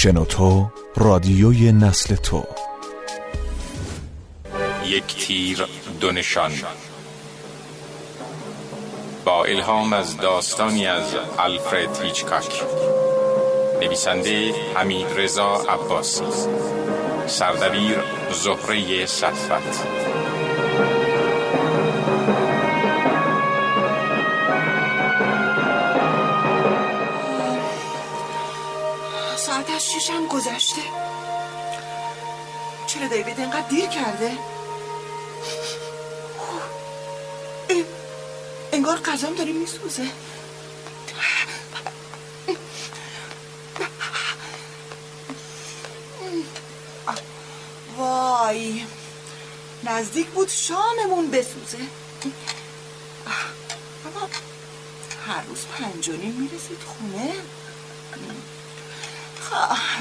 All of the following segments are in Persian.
شنوتو رادیوی نسل تو. یک تیر دو نشان. با الهام از داستانی از الفرد هیچکاک. نویسنده حمید رضا عباسی. سردبیر زهره صدفت از شیشم گذشته. چرا دیوید اینقدر دیر کرده؟ انگار قضام داره میسوزه. وای نزدیک بود شاممون بسوزه. اما هر روز پنج و نیم می‌رسید خونه.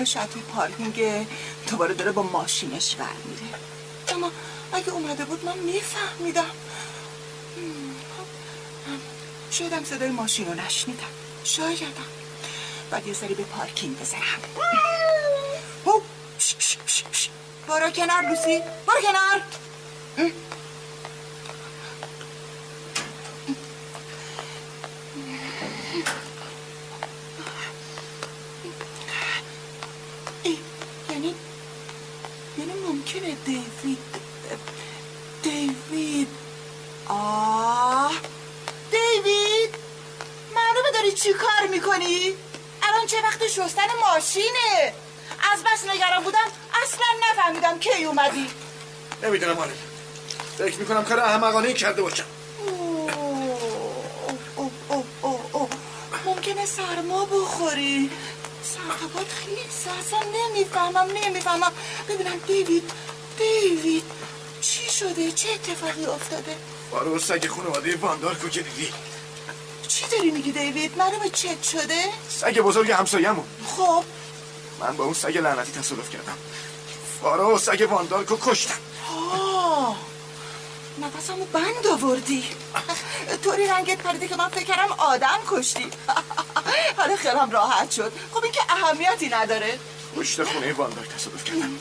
شاید توی پارکینگ دوباره داره با ماشینش ور میره اما اگه اومده بود من میفهمیدم. شایدم صدای ماشین رو نشنیدم. شایدم. بعد یه سری به پارکینگ بزنم. بارا کنار لوسی. بارا کنار ای، یعنی یعنی ممکنه دیوید دیوید آه دیوید معلومه داری چی کار می‌کنی؟ الان چه وقت شستن ماشینه از بس نگران بودم اصلا نفهمیدم کی اومدی نمی‌دونم حالا فکر می‌کنم کار احمقانه کرده باشم. اوه، اوه، اوه. ممکنه سرما بخوری. سرطبات خیلی اصلا نمی‌فهمم نمی‌فهمم. ببینم دیوید دیوید چی شده؟ چه اتفاقی افتاده؟ بارو سگ خانواده واندارکو که دیدی. چی داری میگی دیوید؟ معلومه چت شده؟ سگ بزرگ همسایمون خب. من با اون سگ لعنتی تصادف کردم. فارا و سگ واندارکو کشتم. آه نفسمو بند آوردی. طوری رنگت پریده که من فکر کردم آدم کشتی. حالا خیالم راحت شد. خب این که اهمیتی نداره. پشت خونه واندارک تصادف کردم.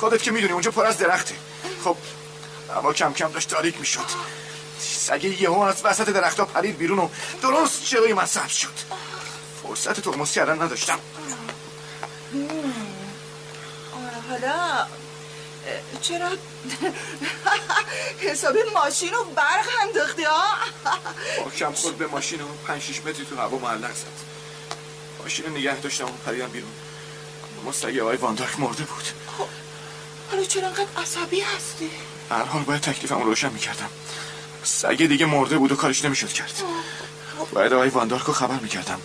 خودت که می‌دونی اونجا پر از درخته. خب هوا کم کم داشت تاریک می‌شد. سگ یهو از وسط درختها پرید بیرون و درست جلوی من سبز شد. فرصت ترمز کردن نداشتم. حالا چرا حسابی ماشین رو برق انداختی ها کم خود به ماشین و پنج شیش متری تو هوا معلق زد. ماشین رو نگه داشتم و پریدم بیرون. اما سگ آقای واندارک مرده بود. حالا چرا انقدر عصبی هستی؟ هر حال باید تکلیفم رو روشن می‌کردم. سگ دیگه مرده بود و کارش نمی‌شد کرد. باید آقای واندارک رو خبر می‌کردم.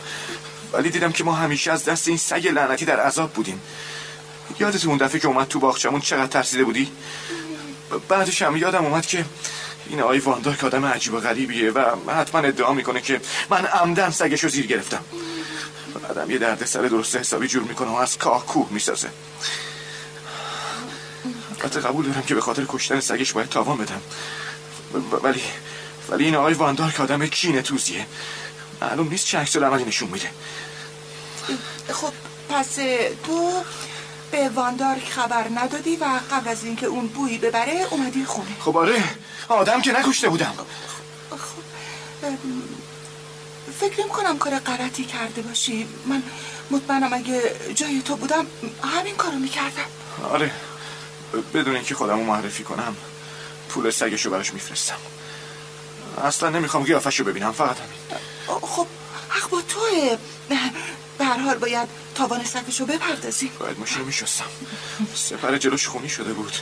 ولی دیدم که ما همیشه از دست این سگ لعنتی در عذاب بودیم. یادت اون دفعه که اومد تو باغچمون چقدر ترسیده بودی؟ بعدش هم یادم اومد که این آقای واندارک آدم عجیب و غریبیه و حتما ادعا می‌کنه که من عمدن سگش رو زیر گرفتم. بعدم یه درد سر درست حسابی جور می‌کنه و از کاه می‌سازه. البته قبول دارم که به خاطر کشتن سگش باید تاوان بدم. ولی ولی این آقای واندارک آدم کینه توزیه. معلوم نیست چه عکس نشون میده. خب پس تو به واندارک خبر ندادی و قبل از اینکه اون بویی ببره اومدی خونه. خب آره. آدم که نکشته بودم. خب فکر نمی کنم کار غلطی کرده باشی. من مطمئنم اگه جای تو بودم همین کارو می‌کردم. آره. بدون اینکه خودم رو معرفی کنم پول سگش رو براش میفرستم. اصلا نمی‌خوام قیافش رو ببینم فقط همین. خب حق با توه. به هر حال باید تاوان رو بپردازی. باید ماشین رو میشستم. سپر جلوش خونی شده بود.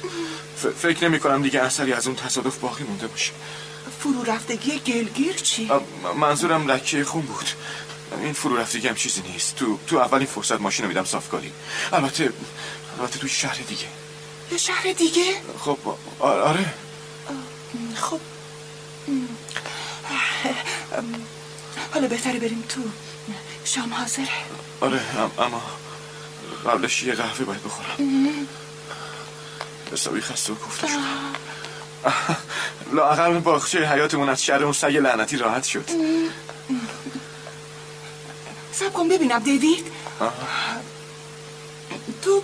ف- فکر نمی کنم دیگه اثری از اون تصادف باقی مونده باشه. فرو رفتگی گلگیر چی؟ منظورم لکه خون بود. این فرو رفتگی هم چیزی نیست. تو تو اولین فرصت ماشین رو میدم صافکاری. البته البته توی شهر دیگه. یه شهر دیگه؟ خب آره. خب. حالا بهتره بریم تو شام حاضره آره ام- اما قبلش یه قهوه باید بخورم. حسابی خسته و کوفته شدم لااقل باغچه حیاتمون از شر اون سگ لعنتی راحت شد. سب کن ببینم دیوید. تو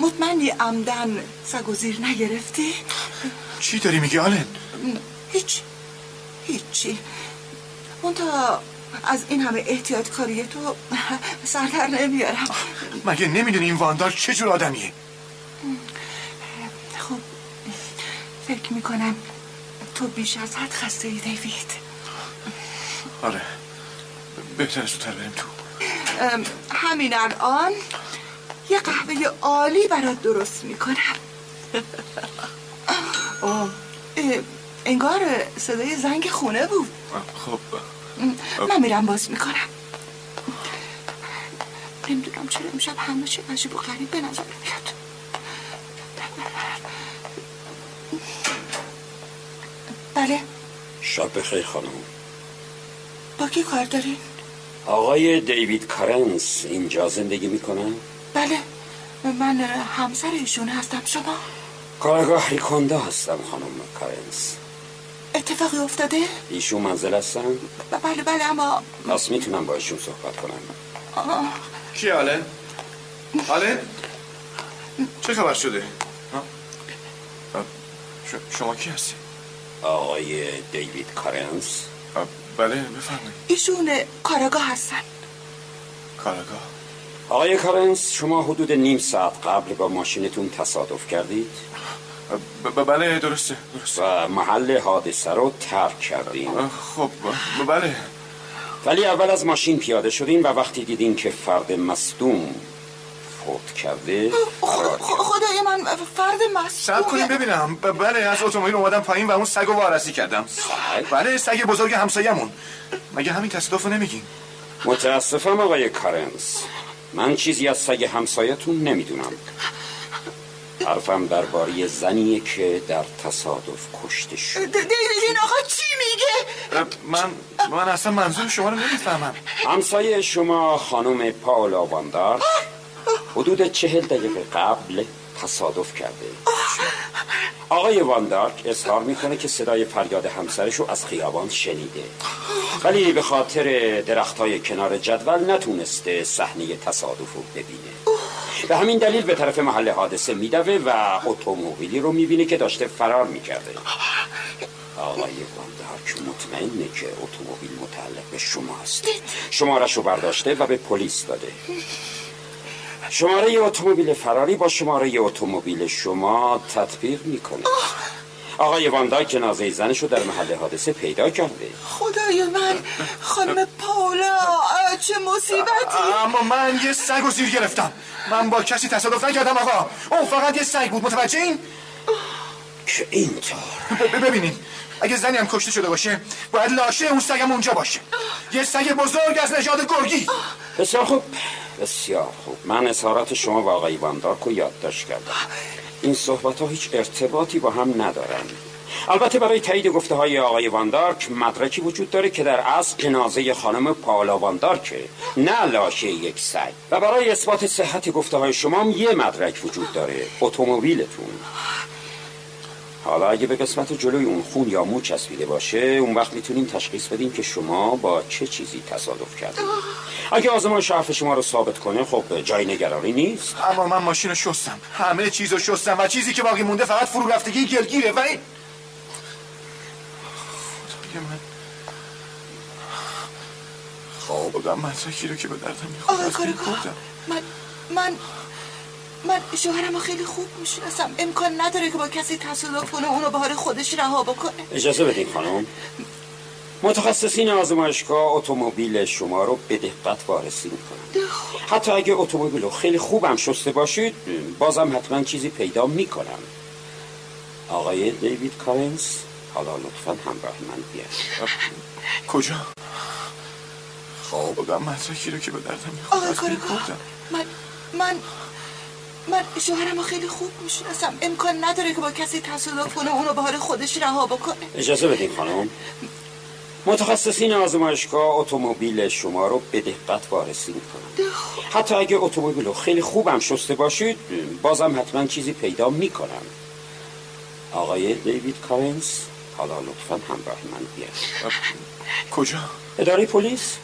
مطمئنی عمدن سگ و زیر نگرفتی؟ چی داری میگی آلن؟ هیچ هیچی. منتها از این همه احتیاط کاری تو سردر نمیارم. مگه نمی‌دونی این واندار چه جور آدمیه؟ خب فکر می‌کنم تو بیش از حد خسته ای دیوید. آره بهتره زودتر بریم تو. همین الان یه قهوه عالی برات درست می‌کنم. انگار صدای زنگ خونه بود. خب. من میرم باز می‌کنم. نمی‌دونم چرا امشب همه چی عجیب و غریب به نظر میاد. بله. شب بخیر خانم. با کی کار دارین؟ آقای دیوید کارنس اینجا زندگی می‌کنن؟ بله. من همسر ایشون هستم. شما؟ کارگاه ریکوندا هستم خانم کارنس. اتفاقی افتاده؟ ایشون منزل هستن؟ بله بله اما پس می‌تونم با ایشون صحبت کنم آه، کی آلن؟ آلن؟ چه خبر شده؟ شما کی هستی؟ آقای دیوید کارنس بله بفرمایید ایشون کاراگاه هستن کارگاه آقای کارنس شما حدود نیم ساعت قبل با ماشینتون تصادف کردید ب- بله درسته درسته. و محل حادثه رو ترک کردین آه، خب ب- بله. ولی اول از ماشین پیاده شدین و وقتی دیدین که فرد مصدوم فوت کرده فرار خ- خ- خدای من فرد سب کنیم مصدوم ببینم. ب- بله از اتومبیل اومدم پایین و اون سگ رو وارسی کردم. سگ؟ بله سگ بزرگ همسایمون مگه همین تصادف رو نمیگین؟ متاسفم آقای کارنس. من چیزی از سگ همسایتون نمی‌دونم. حرفم درباره زنیه که در تصادف کشته شد. این آقا چی میگه؟ من من اصلا منظور شما رو نمی‌فهمم. همسایه شما خانم پاولا واندار حدود چهل دقیقه قبل تصادف کرده. آقای واندارک اظهار می‌کنه که صدای فریاد همسرش رو از خیابان شنیده. ولی به خاطر درخت های کنار جدول نتونسته صحنه تصادف رو ببینه. به همین دلیل به طرف محل حادثه میدوه و اتومبیلی رو می‌بینه که داشته فرار می‌کرده. آقای واندارک مطمئنه که اتومبیل متعلق به شما است شمارش رو برداشته و به پلیس داده. شماره اتومبیل فراری با شماره اتومبیل شما تطبیق می‌کنه. آقای واندارک جنازه زنش رو در محل حادثه پیدا کرده. خدای من خانم پاولا چه مصیبتی؟ اما من یه سگ رو زیر گرفتم. من با کسی تصادف نکردم آقا. اون فقط یه سگ بود متوجه این؟ که اینطور؟ ب- ب- ببینین. اگه زنی هم کشته شده باشه باید لاشه اون سگم اونجا باشه. یه سگ بزرگ از نژاد گرگی. بسیار خوب. بسیار خوب. من اظهارات شما و آقای واندارک رو یادداشت کردم. این صحبت ها هیچ ارتباطی با هم ندارن البته برای تایید گفته های آقای واندارک مدرکی وجود داره که در اصل جنازه خانم پاولا واندارکه نه لاشه یک سگ. و برای اثبات صحت گفته های شما یه مدرک وجود داره اتومبیلتون. حالا اگه به قسمت جلوی اون خون یا مو چسبیده باشه اون وقت می‌تونیم تشخیص بدیم که شما با چه چیزی تصادف کردید. اگه آزمایش حرف شما رو ثابت کنه خب جای نگرانی نیست. اما من ماشین رو شستم. همه چیز رو شستم و چیزی که باقی مونده فقط فرو رفتگی گلگیره. و این خدای من خب بودم مدرکی رو که به دردم بردم. من من من شوهرم خیلی خوب می‌شناسم امکان نداره که با کسی تصادف کنه اونو به حال خودش رها بکنه. اجازه بدین خانم. متخصصین آزمایشگاه اتومبیل شما رو به دقت وارسی می‌کنن. حتی اگه اتومبیل رو خیلی خوبم شسته باشید بازم حتما چیزی پیدا می‌کنم. آقای دیوید کارنس حالا لطفا همراه من بیاید. کجا؟ خب بودم مدرکی رو که به دردم می‌خواد آقای. من من من شوهرم خیلی خوب می‌شناسم. امکان نداره که با کسی تصادف کنه اونو به حال خودش رها بکنه. اجازه بدین خانم. متخصصین آزمایشگاه اتومبیل شما رو به دقت وارسی می‌کنن. حتی اگه اتومبیل رو خیلی خوبم شسته باشید بازم حتما چیزی پیدا می‌کنم. آقای دیوید کارنس حالا لطفا همراه من بیاید. کجا؟ اداره پلیس؟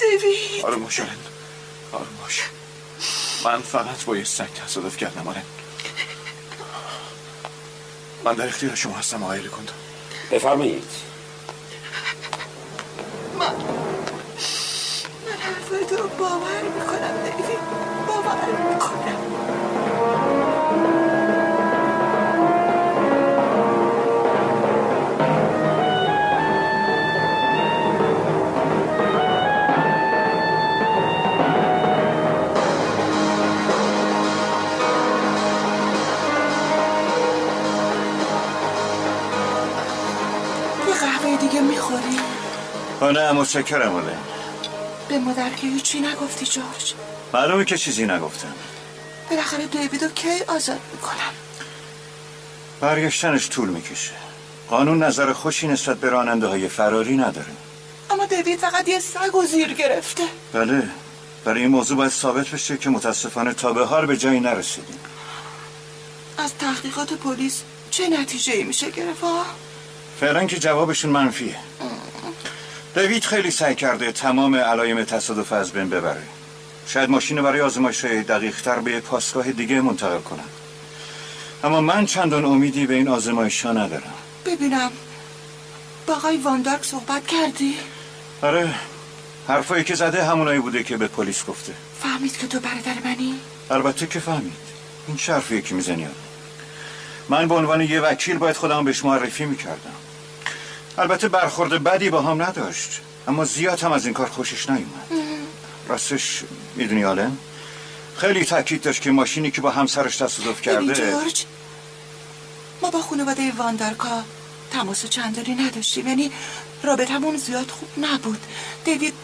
دیوید. آره ماشالن آره ماش من فقط با یه سگ تصادف کردم آره. من در اختیار شما هستم آقای ریکوندو بفرمایید. من من حرفای تو رو باور می‌کنم دیوید باور می‌کنم. می‌خوری؟ نه متشکرم آله به مادر که هیچی نگفتی جورج معلومه که چیزی نگفتم. بالاخره دیویدو کی آزاد می‌کنم؟ برگشتنش طول می‌کشه. قانون نظر خوشی نسبت به راننده های فراری نداره. اما دیوید فقط یه سگ و زیر گرفته. بله. برای این موضوع باید ثابت بشه که متاسفانه تا به حال به جایی نرسیدیم. از تحقیقات پلیس چه نتیجه ای میشه گرفت؟ فعلا که جوابشون منفیه. دیوید خیلی سعی کرده تمام علایم تصادف از بین ببره. شاید ماشین برای آزمایش دقیق تر به پاسگاه دیگه منتقل کنم اما من چندان امیدی به این آزمایش ها ندارم. ببینم. با آقای واندارک صحبت کردی؟ آره. حرفایی که زده همونایی بوده که به پلیس گفته. فهمید که تو برادر منی؟ البته که فهمید. این چه حرفیه که می‌زنی. من به عنوان یه وکیل باید خودم بهش معرفی می‌کردم. البته برخورد بدی با هم نداشت. اما زیاد هم از این کار خوشش نیومد. راستش می‌دونی آلن خیلی تاکید داشت که ماشینی که با همسرش تصادف کرده جورج ما با خانواده واندارکا تماس چندانی نداشتیم. یعنی رابطمون زیاد خوب نبود. دیوید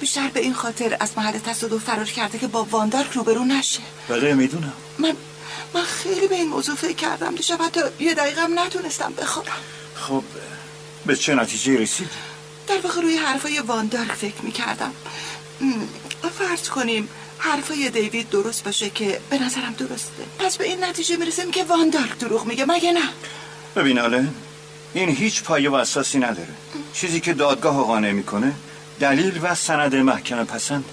بیشتر به این خاطر از محل تصادف فرار کرده که با واندارک روبرو نشه. بله می‌دونم. من من خیلی به این موضوع فکر کردم. دیشب حتی یه دقیقه هم نتونستم بخوابم. خب به چه نتیجه رسید؟ در واقع روی حرفای واندارک فکر می‌کردم. فرض کنیم حرفای دیوید درست باشه که به نظرم درسته. پس به این نتیجه می‌رسیم که واندارک دروغ میگه مگه نه؟ ببین آلن این هیچ پایه و اساسی نداره. چیزی که دادگاه قانع می‌کنه دلیل و سند محکمه پسند.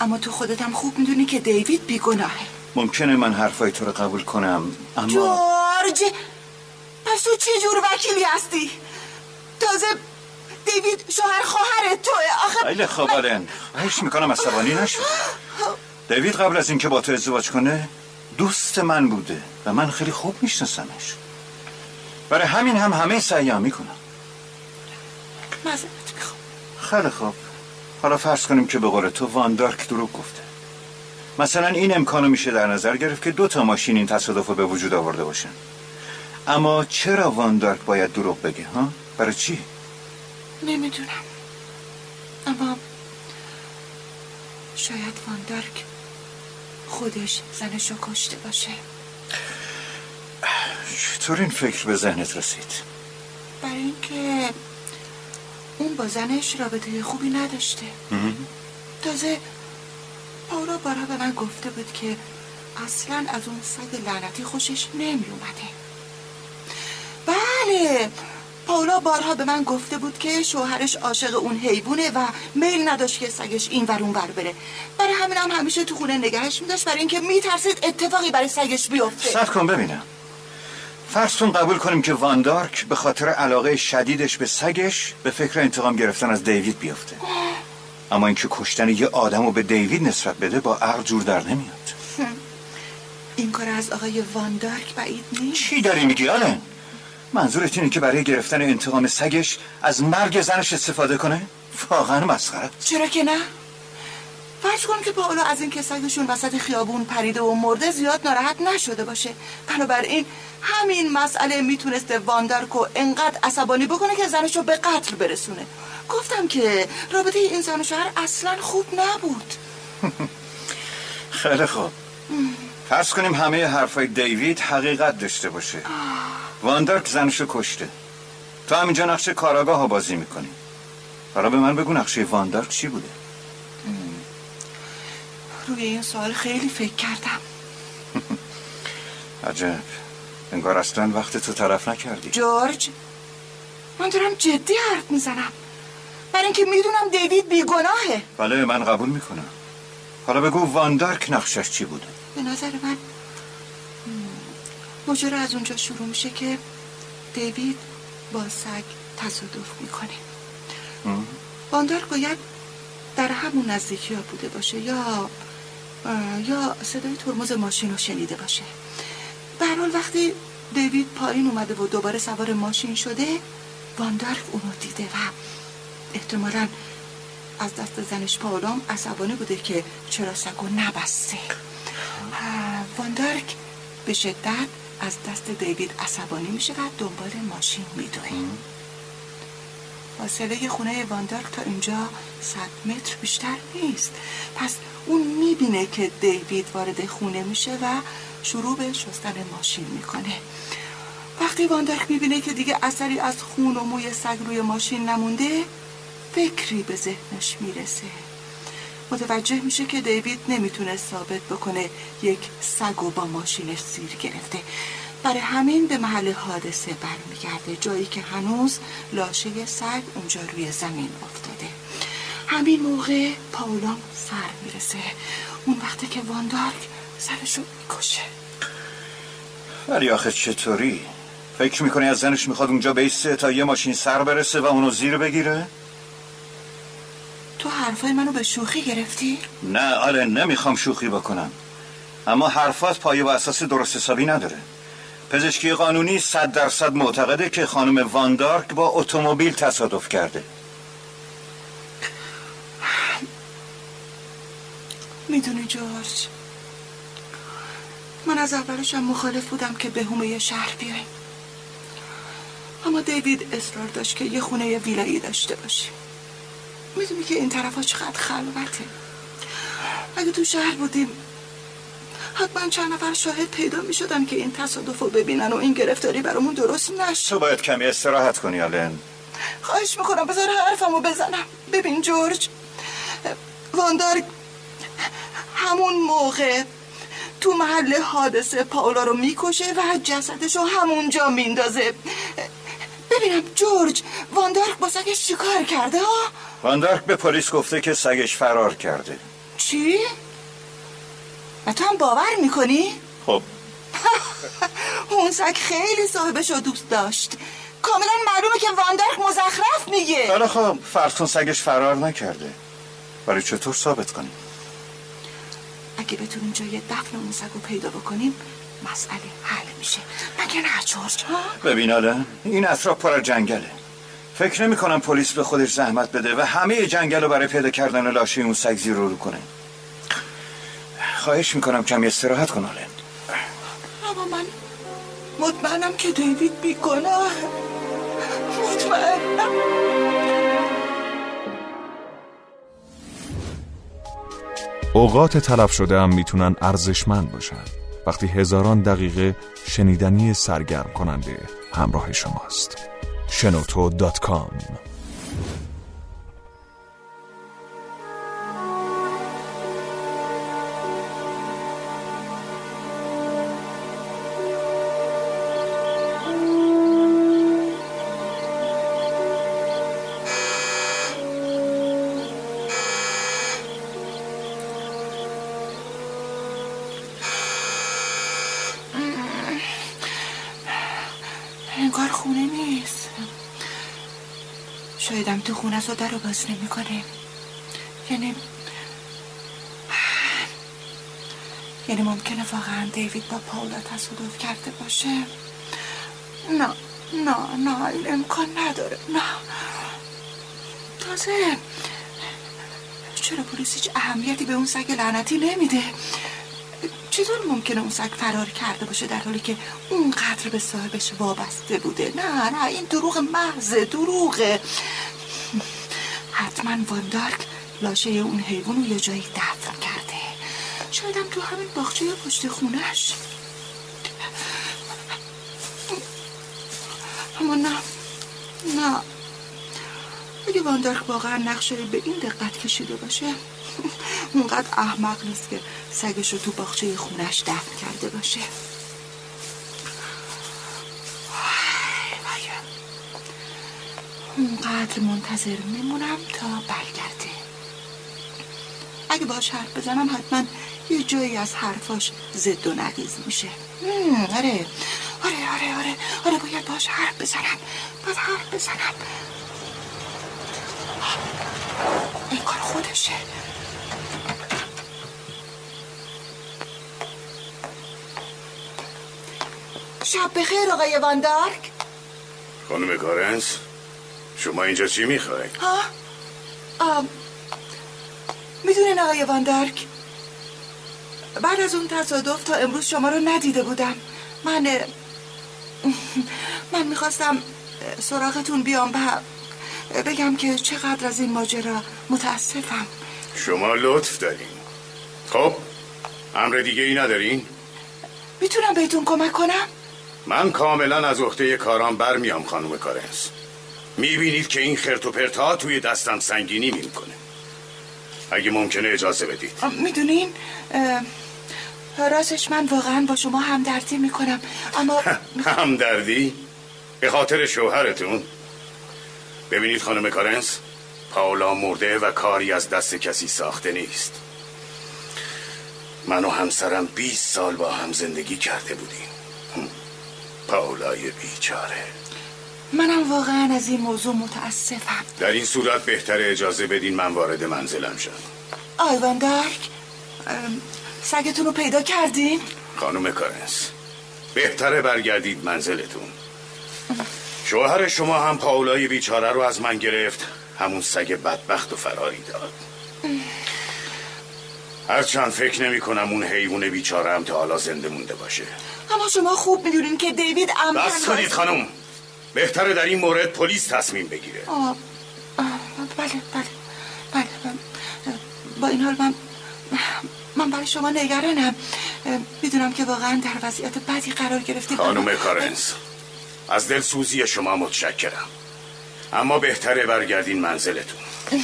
اما تو خودت هم خوب می‌دونی که دیوید بیگناهه. ممکنه من حرفای تو رو قبول کنم اما جورج! پس تو چه جور وکیلی هستی؟ تازه دیوید شوهر خواهر توه. آخه خیلی خوب آلن خواهش می‌کنم عصبانی نشو. دیوید قبل از اینکه با تو ازدواج کنه دوست من بوده و من خیلی خوب میشناسمش. برای همین هم همه سعیم می‌کنم. معذرت می‌خوام. خیلی خوب. حالا فرض کنیم که به قول تو واندارک دروغ گفته. مثلا این امکانو میشه در نظر گرفت که دو تا ماشین این تصادف رو به وجود آورده باشن. اما چرا واندارک باید دروغ بگه ها؟ برای چی؟ نمی‌دونم. اما شاید واندارک خودش زنشو کشته باشه. چطور این فکر به ذهنت رسید؟ برای اینکه اون با زنش رابطه خوبی نداشته. تازه پاولا بارها به من گفته بود که اصلا از اون سگ لعنتی خوشش نمی اومده بله! پاولا بارها به من گفته بود که شوهرش عاشق اون حیوانه و میل نداشت که سگش این ور اون ور بره. برای همین هم همیشه تو خونه نگهش میداشت برای اینکه میترسید اتفاقی برای سگش بیفته. صبر کن ببینم. فرض کن قبول کنیم که واندارک به خاطر علاقه شدیدش به سگش به فکر انتقام گرفتن از دیوید بیفته. اما اینکه کشتن یه آدم رو به دیوید نسبت بده با عقل جور در نمیاد. این کار از آقای واندارک بعید نیست. چی داری میگی آلن؟ منظورت اینه که برای گرفتن انتقام سگش از مرگ زنش استفاده کنه؟ واقعا مسخره. چرا که نه؟ فرض کن که پاولا از این که سگشون وسط خیابون پریده و مرده زیاد ناراحت نشده باشه. بنابراین همین مسئله می‌تونسته واندارکو انقدر عصبانی بکنه که زنشو به قتل برسونه. گفتم که رابطه این زن و شوهر اصلا خوب نبود. خیلی خوب. فرض کنیم همه حرفای دیوید حقیقت داشته باشه. واندارک زنشو کشته. تو همینجا نقشه کاراگاه ها بازی می‌کنی. حالا به من بگو نقشه واندارک چی بوده؟ روی این سوال خیلی فکر کردم. عجب. انگار اصلا وقت تو طرف نکردی. جورج من دارم جدی حرف می‌زنم. برای اینکه می‌دونم دیوید بیگناهه. بله من قبول می‌کنم. حالا بگو واندارک نقشش چی بوده؟ به نظر من ماجرا از اونجا شروع میشه که دیوید با سگ تصادف می‌کنه. واندارک باید در همون نزدیکی ها بوده باشه یا یا صدای ترمز ماشین رو شنیده باشه. به حال وقتی دیوید پایین اومده و دوباره سوار ماشین شده واندارک اونو دیده و احتمالا از دست زنش پاولام عصبانی بوده که چرا سگو نبسته. واندارک به شدت از دست دیوید عصبانی میشه و دنبال ماشین میدوه. فاصله خونه واندارک تا اینجا صد متر بیشتر نیست. پس اون می‌بینه که دیوید وارد خونه میشه و شروع به شستن ماشین می‌کنه. وقتی واندارک می‌بینه که دیگه اثری از خون و موی سگ روی ماشین نمونده فکری به ذهنش می‌رسه. متوجه میشه که دیوید نمی‌تونه ثابت بکنه یک سگ و با ماشینش سیر گرفته برای همین به محل حادثه برمیگرده جایی که هنوز لاشه سگ اونجا روی زمین افتاده همین موقع پاولام سر می‌رسه اون وقتی که واندارک سرشو می‌کشه ولی آخه چطوری؟ فکر می‌کنی از زنش می‌خواد اونجا بیسته تا یه ماشین سر برسه و اونو زیر بگیره؟ حرفای منو به شوخی گرفتی؟ نه آره نمی‌خوام شوخی بکنم. اما حرفات پایه و اساس درست حسابی نداره. پزشکی قانونی صد درصد معتقده که خانم واندارک با اتومبیل تصادف کرده. می‌دونی جورج من از اولش هم مخالف بودم که به همه شهر بیایم. اما دیوید اصرار داشت که یه خونه ویلایی داشته باشیم. می‌دونی که این طرف ها چقدر خلوته. اگه تو شهر بودیم حتما چند نفر شاهد پیدا می شدن که این تصادف رو ببینن و این گرفتاری برامون درست نشه. تو باید کمی استراحت کنی آلن. خواهش می‌کنم بذار حرفمو بزنم. ببین جورج واندار همون موقع تو محل حادثه پاولا رو می‌کشه و جسدش رو همونجا میندازه. ببینم جورج واندارک با سگش چیکار کرده؟ ها؟ واندارک به پلیس گفته که سگش فرار کرده. چی؟ و تو هم باور می‌کنی؟ خب. اون سگ خیلی صاحبش رو دوست داشت. کاملا معلومه که واندارک مزخرف میگه. حالا خب فرض کن سگش فرار نکرده. ولی چطور ثابت کنیم؟ اگه بتونیم جای دفن اون سگ رو پیدا بکنیم مسئله حل میشه. مگه نه جورج؟ ها؟ ببین آلن این اطراف پر از جنگله. فکر نمی کنم پلیس به خودش زحمت بده و همه جنگل رو برای پیدا کردن لاشه اون سگ زیر رو کنه. خواهش می‌کنم کمی استراحت کن آلن. اما من مطمئنم که دیوید بیگناه. مطمئنم. اوقات تلف شده هم می‌تونن ارزشمند باشن. وقتی هزاران دقیقه شنیدنی سرگرم کننده همراه شماست. شنوتو دات کام. خونه نیست. شایدم تو خونه در رو باز نمی کنه یعنی یعنی ممکنه واقعا دیوید با پاولا تصادف کرده باشه. نه نه نه این امکان نداره. نه. تازه. چرا پلیس هیچ اهمیتی به اون سگ لعنتی نمیده؟ چطور ممکنه اون سگ فرار کرده باشه در حالی که اونقدر به صاحبش وابسته بوده؟ نه نه این دروغ محضه دروغه. حتما واندارک لاشه اون حیوان رو یه جایی دفن کرده. شایدم تو همین باغچه پشت خونش اما نه نه. اگه واندارک واقعا نقشه به این دقت کشیده باشه اونقدر احمق نیست که سگش رو تو باغچه خونش دفن کرده باشه. اونقدر منتظر میمونم تا برگرده. اگه باش حرف بزنم حتما یه جایی از حرفاش زد و نقیز میشه. آره. آره آره آره. آره باید باش حرف بزنم. باید حرف بزنم. این کار خودشه. شب بخیر آقای واندارک خانم کارنس شما اینجا چی می‌خواید؟ ها آم. می‌دونین آقای واندارک بعد از اون تصادف تا امروز شما رو ندیده بودم من من می‌خواستم سراغتون بیام و بگم که چقدر از این ماجرا متاسفم شما لطف دارین خب امر دیگه ای ندارین؟ می‌تونم بهتون کمک کنم؟ من کاملا از عهده کاران برمیام خانم کارنس. می‌بینید که این خرت و پرتا توی دستم سنگینی می‌کنه. اگه ممکنه اجازه بدید. می‌دونین؟ راستش من واقعا با شما همدردی می‌کنم اما همدردی؟ به خاطر شوهرتون؟ ببینید خانم کارنس پاولا مرده و کاری از دست کسی ساخته نیست. من و همسرم 20 سال با هم زندگی کرده بودیم. پاولای بیچاره. منم واقعا از این موضوع متاسفم. در این صورت بهتر اجازه بدین من وارد منزلم شم. آیوان دارک سگتون رو پیدا کردین؟ خانم کارنس بهتره برگردید منزلتون. شوهر شما هم پاولای بیچاره رو از من گرفت همون سگ بدبخت و فراری داد. هرچند فکر نمی کنم اون حیوان بیچاره هم تا حالا زنده مونده باشه. اما شما خوب می‌دونین که دیوید امکان بس کنید خانم. بهتره در این مورد پلیس تصمیم بگیره. آه. آه. بله بله بله با این حال من من برای شما نگرانم. می‌دونم که واقعا در وضعیت بدی قرار گرفتید. خانم کارنس از دل سوزی شما متشکرم. اما بهتره برگردین منزلتون.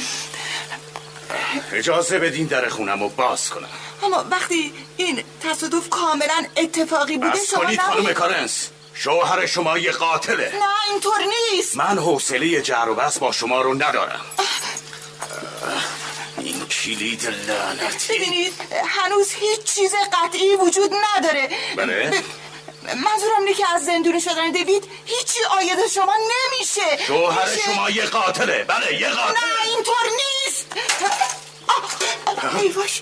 اجازه بدین در خونم رو باز کنم. اما وقتی این تصادف کاملا اتفاقی بوده بس کنید خانم کارنس. شوهر شما یه قاتله. نه اینطور نیست. من حوصله جر و بس با شما رو ندارم. این کلید لعنتی. ببینید هنوز هیچ چیز قطعی وجود نداره. بله. منظورم اینه که از زندونی شدن دیوید هیچی آید شما نمیشه. شوهر میشه... شما یه قاتله. بله یه قاتله. نه اینطور ایواش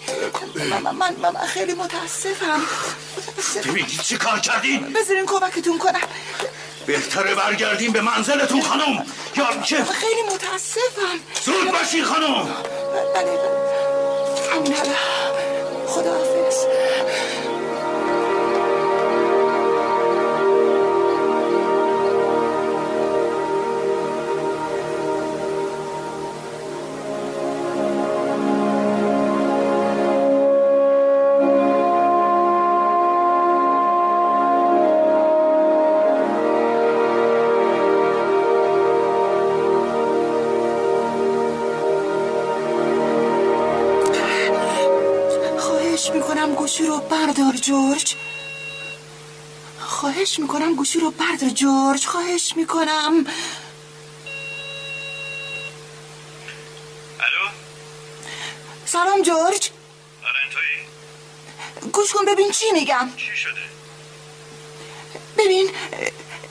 من, من, من خیلی متاسفم. ببینید چی کار کردین؟ بذارین کمکتون کنم. بهتره برگردیم به منزلتون خانم. یا چه؟ خیلی متاسفم. زود باشین خانم. بله بله. خدا حافظ گوشی رو بردار جورج. خواهش می‌کنم گوشی رو بردار جورج. خواهش می‌کنم. الو؟ سلام جورج. آرنتوی گوش کن ببین چی میگم. چی شده؟ ببین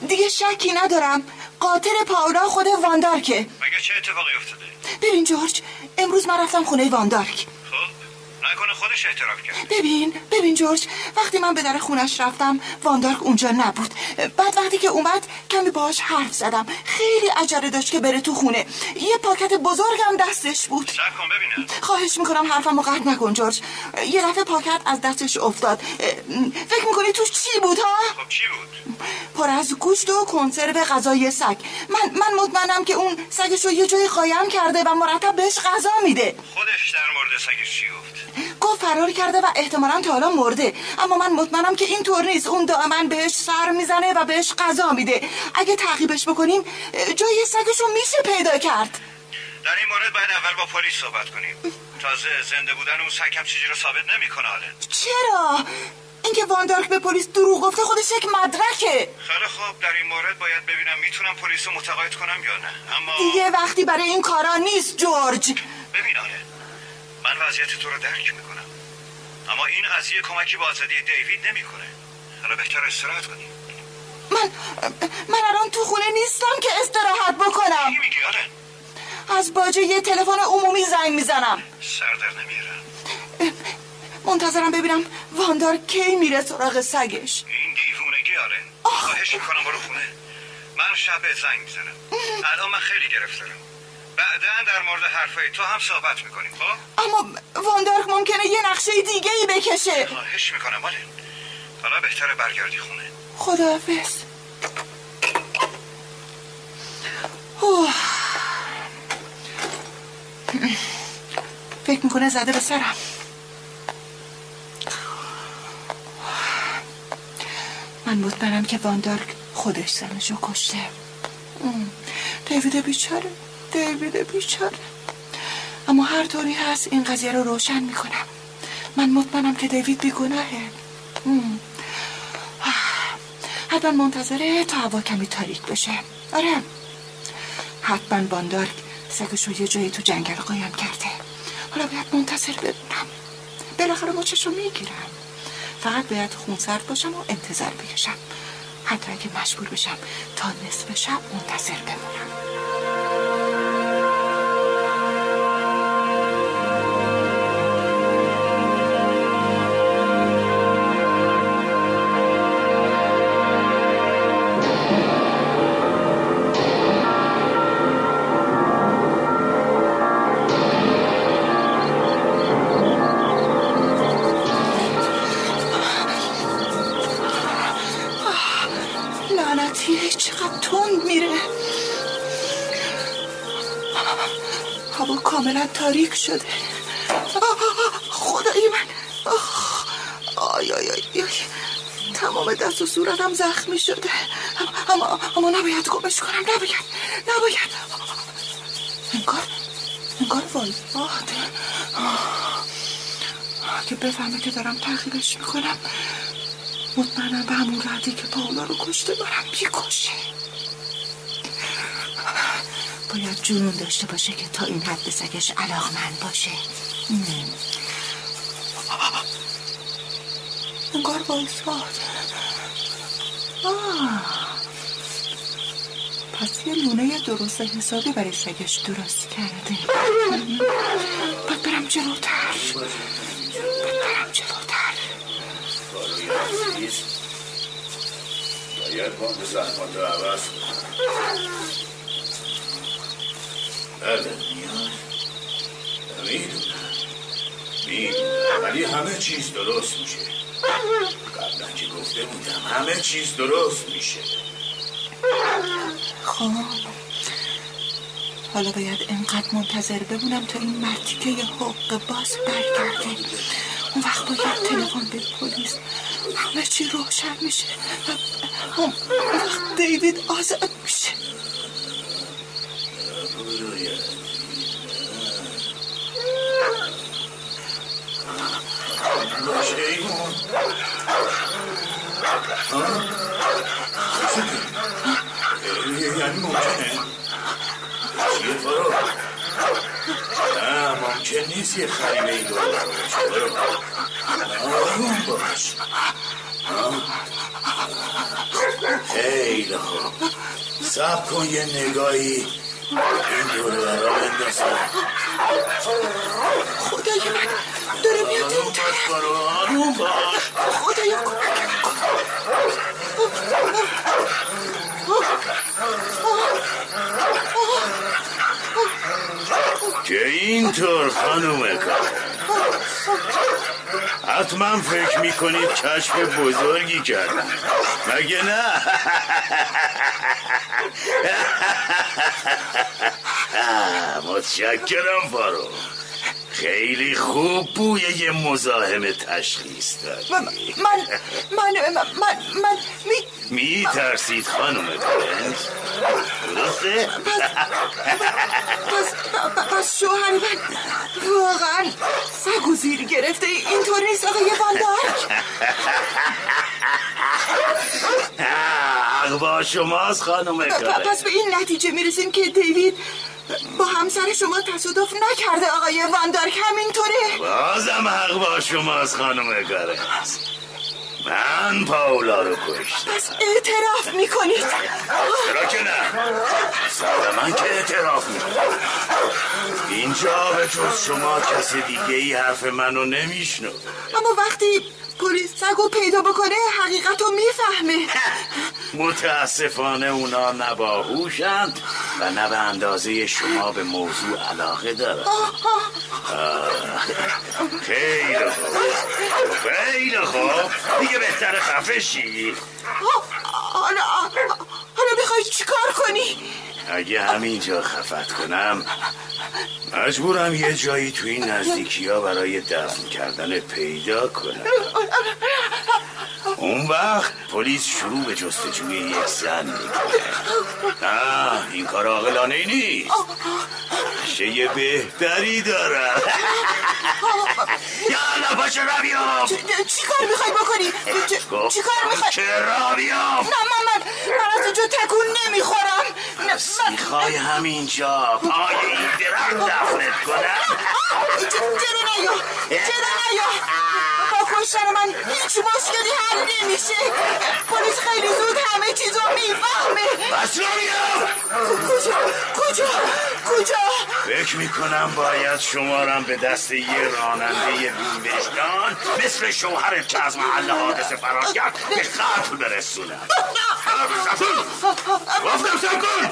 دیگه شکی ندارم. قاتل پاولا خود واندارکه مگه چه اتفاقی افتاده؟ ببین جورج امروز من رفتم خونه واندارک اعتراف کرد ببین ببین جورج وقتی من به در خونش رفتم واندارک اونجا نبود. بعد وقتی که اومد کمی باهاش حرف زدم. خیلی عجله داشت که بره تو خونه. یه پاکت بزرگم دستش بود. سب کن ببینم. خواهش می‌کنم حرفم قطع نکن جورج. یه دفعه پاکت از دستش افتاد. فکر می‌کنی توش چی بود ها؟ خب چی بود؟ پر از گوشت و کنسرو غذای سگ. من من مطمئنم که اون سگش رو یه جایی قایم کرده و مرتب بهش غذا میده. خودش در مورد سگش چی گفت؟ گفت فرار کرده و احتمالا تا حالا مرده. اما من مطمئنم که این طور نیست. اون دائما بهش سر می‌زنه و بهش غذا میده. اگه تعقیبش بکنیم جای سگش رو میشه پیدا کرد. در این مورد باید اول با پلیس صحبت کنیم. تازه زنده بودن اون سگ هم چیزی رو ثابت نمی‌کنه حالا چرا؟ اینکه واندارک به پلیس دروغ گفته خودش یک مدرکه. خیلی خوب. در این مورد باید ببینم می‌تونم پلیس رو متقاعد کنم یا نه. اما دیگه وقتی برای این کارا نیست جورج. ببین آره من وضعیت تو رو درک می‌کنم. اما این قضیه کمکی به آزادی دیوید نمی‌کنه. حالا بهتر استراحت کنی من من الان تو خونه نیستم که استراحت بکنم. چی میگی آره؟ از باجه یه تلفن عمومی زنگ می‌زنم. سر در نمیارم. منتظرم ببینم واندار کی میره سراغ سگش. این دیوونگی آره. خواهش می‌کنم برو خونه. من شب زنگ می‌زنم. الان من خیلی گرفتارم. بعدا در مورد حرفای تو هم صحبت می‌کنیم خب؟ اما واندارک ممکنه یه نقشه دیگه ای بکشه. خواهش می‌کنم آره حالا بهتره برگردی خونه. خداحافظ. اوه. فکر می‌کنه زده به سرم. من مطمئنم که واندارک خودش زنشو کشته. دیوید بیچاره. دیوید بیچاره. اما هر طوری هست این قضیه رو روشن می‌کنم. من مطمئنم که دیوید بیگناهه. حتما منتظره تا هوا کمی تاریک بشه. آره. حتما باندارک سگش رو یه جایی تو جنگل قایم کرده. حالا باید منتظر ببینم بالاخره مچش رو می‌گیرم. فقط باید خونسرد باشم و انتظار بکشم. حتی اگه مجبور بشم تا نصف شب منتظر بمونم. کاملا تاریک شده. خدای من. آی آی آی تمام دست و صورتم زخمی شده. اما اما نباید گمش کنم. نباید نباید. انگار انگار وایفاد که بفهمه که دارم تغییرش می‌کنم. مطمئنم به همون ردی که پاولا رو کشته دارم بیکشه باید جنون داشته باشه که تا این حد به سگش علاقمند باشه. انگار وایساد آه. پس یه لونه درست حسابی برای سگش درست کرده. باید برم جلوتر باید برم جلوتر باید باند زحمات رو عوض بله میاد می‌دونم می‌دونم ولی همه چیز درست میشه قبلا که گفته بودم همه چیز درست میشه خب حالا باید انقدر منتظر بمونم تا این مرتیکه حق باز برگرده اون وقت باید تلفن به پلیس همه چی روشن میشه اون وقت دیوید آزاد میشه باشه ایمون یعنی ممکنه چیه فرو نه ممکن نیست یه خریبه ای دور باشه برو آروم باش خیلی خوب سب کن یه نگاهی این دور برا بندازم خدای من داره میاد آروم باش برو خدایا کمکم کن. که اینطور خانوم کار. حتما فکر می‌کنید کشف بزرگی کردم. مگه نه؟ متشکرم فارو خیلی خوب بوی یه مزاحم تشخیص داد من من من من من, می می ترسید خانم برنج درسته؟ پس پس شوهر من واقعا سگ و زیر گرفته. اینطور نیست آقای واندارک حق با شماست خانم پس به این نتیجه می‌رسیم که دیوید با همسر شما تصادف نکرده آقای واندارک همینطوره. بازم حق با شماست خانم گارنز من پاولا رو کشتم. پس اعتراف می‌کنید. چرا که نه؟ سر من که اعتراف می‌کنم اینجا به جز شما کسی دیگه ای حرف منو نمیشنو اما وقتی پلیس سگو پیدا بکنه حقیقت رو می‌فهمه. متاسفانه اونا نه باهوشند و نه به اندازه شما به موضوع علاقه دارن خیلی خوب. خیلی خوب. دیگه بهتر خفه شی. حالا حالا می‌خوای چیکار کنی؟ اگه همینجا خفت کنم مجبورم یه جایی تو این نزدیکی ها برای دفن کردن پیدا کنم. اون وقت پلیس شروع به جستجوی یک زن می‌کنه نه این کار عاقلانه ای نیست شیء بهتری دارم. یالا پاشو را بیام. چیکار می‌خوای بکنی؟ چ- چیکار می‌خوای؟ که را بیام. نه من من من از اینجا تکون نمی‌خورم. می‌خوای همینجا. پای این درخت دفنت کنم. چرا نیا؟ چرا نیا؟ با کشتن من هیچ مشکلی حل نمیشه. پلیس خیلی زود همه چیزو می‌فهمه. بس کجا؟ کجا؟ کجا؟ فکر می‌کنم باید شمارم به دست یه راننده بیوجدان مثل شوهرت که از محل حادثه فرار کرد به قتل برسونم گفتم سب کن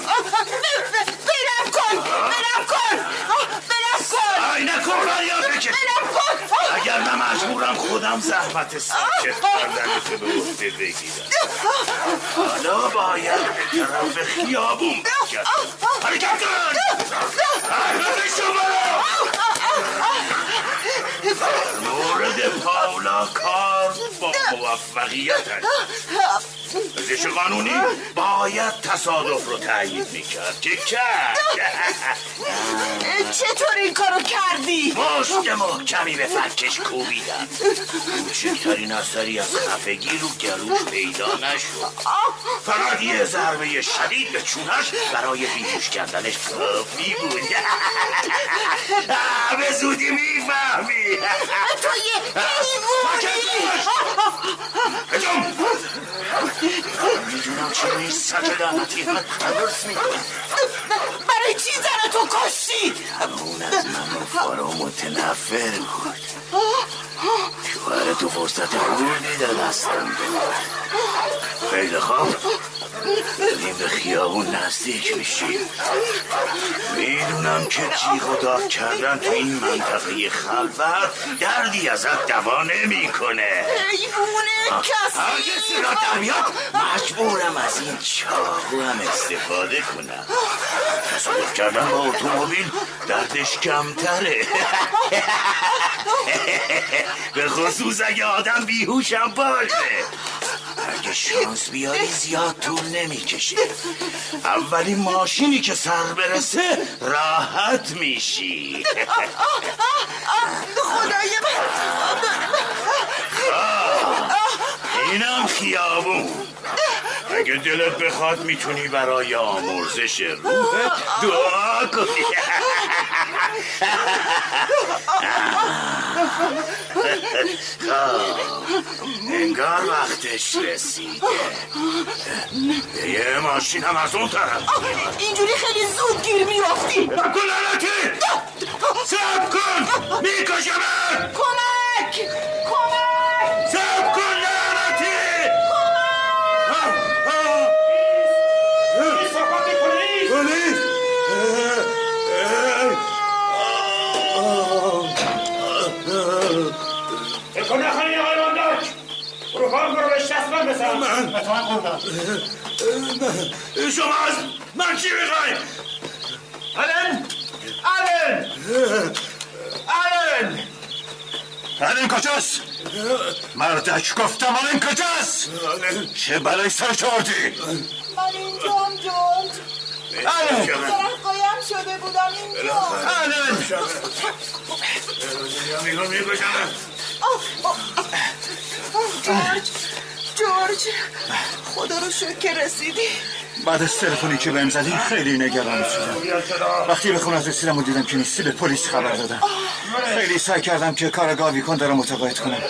خودم زحمت ساکت کردن تو به عهده بگیرم حالا باید به طرف خیابون بکشم حرکت کن حرکت شما در مورد پاولا کار با موفقیت هست ازش قانونی باید تصادف رو تایید می‌کرد. که کرد؟ چطور این کارو کردی؟ مشت محکمی به فکش کوبیدم. کوچکترین اثری از خفگی رو گلوش پیدا نشد. فقط یه ضربه شدید به چونش برای بیهوش کردنش کافی بود. به زودی می‌فهمی. تو یه می‌دونم چرا این سگ لعنتی من ترس می‌کنه برای چی زن تو کشتی؟ اون از من و فارا متنفر بود شوهر تو فرصت در دستم بود خیلی خوب. داریم به خیابون نزدیک میشیم. می‌دونم که جیغ و داد کردن تو این منطقه خلوت دردی ازت دوا نمی‌کنه. حیوان کسی! اگه صدا در بیاد مجبورم از این چاقو هم استفاده کنم. تصادف کردن با اتومبیل دردش کمتره. به خصوص اگه آدم بیهوشم باشه. اگه شانس بیاری زیاد طول نمی‌کشه. اولین ماشینی که سر برسه راحت میشی. خدای اینم خیابون. اگه دلت بخواد می‌تونی برای آمرزش روحت دعا کنی. انگار وقتش رسیده. یه ماشین هم از اون طرف اینجوری خیلی زود گیر میافتی من شما از من چی می‌خوای آلن؟ آلن؟ آلن! آلن کجاست؟ مردک گفتم آلن کجاست؟ چه بلای سرش آوردی من اینجام جورج آلن. درخت قایم شده بودم اینجا آلن. میگم می‌کشم جورج جورج خدا رو شکر که رسیدی. بعد از تلفنی که بهم زدی خیلی نگران شدم. وقتی به خونه رسیدم و دیدم که نیستی به پلیس خبر دادم. خیلی سعی کردم که کار گاوی کن دارم متقاعد کنم.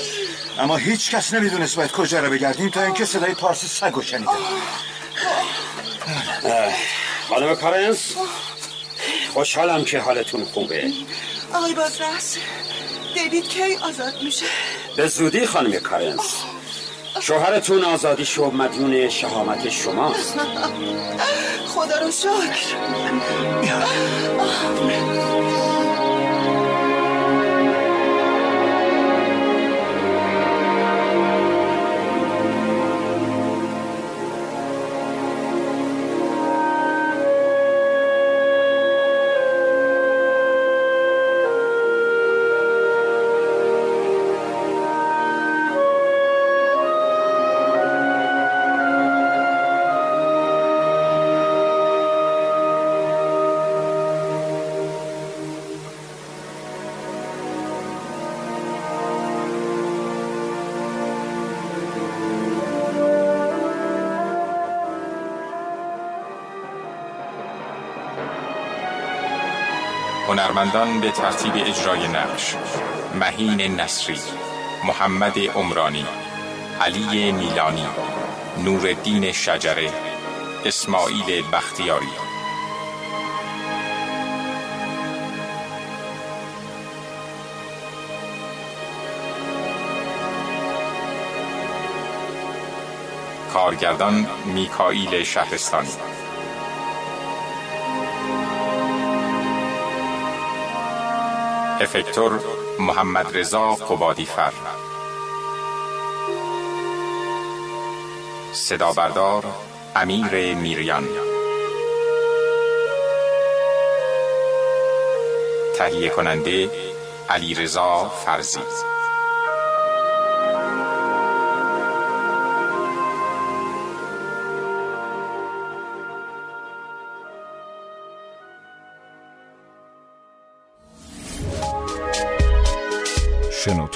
اما هیچ کس نمی‌دونست باید کجا رو بگردیم تا اینکه صدای پارس سگ شنیدم. خانم کارنس خوشحالم که حالتون خوبه. آقای بازرس دیوید کی آزاد میشه؟ به زودی خانم کارنس. شوهرتون آزادی شو مدیون شهامت شماست. خدا رو شکر. هنرمندان به ترتیب اجرای نقش مهین نصری محمد عمرانی علی میلانی نورالدین شجره اسماعیل بختیاری. کارگردان میکائیل شهرستانی. افکتور محمد رضا قبادی فر صدا بردار امیر میریان. تهیه کننده علی رضا فرزی.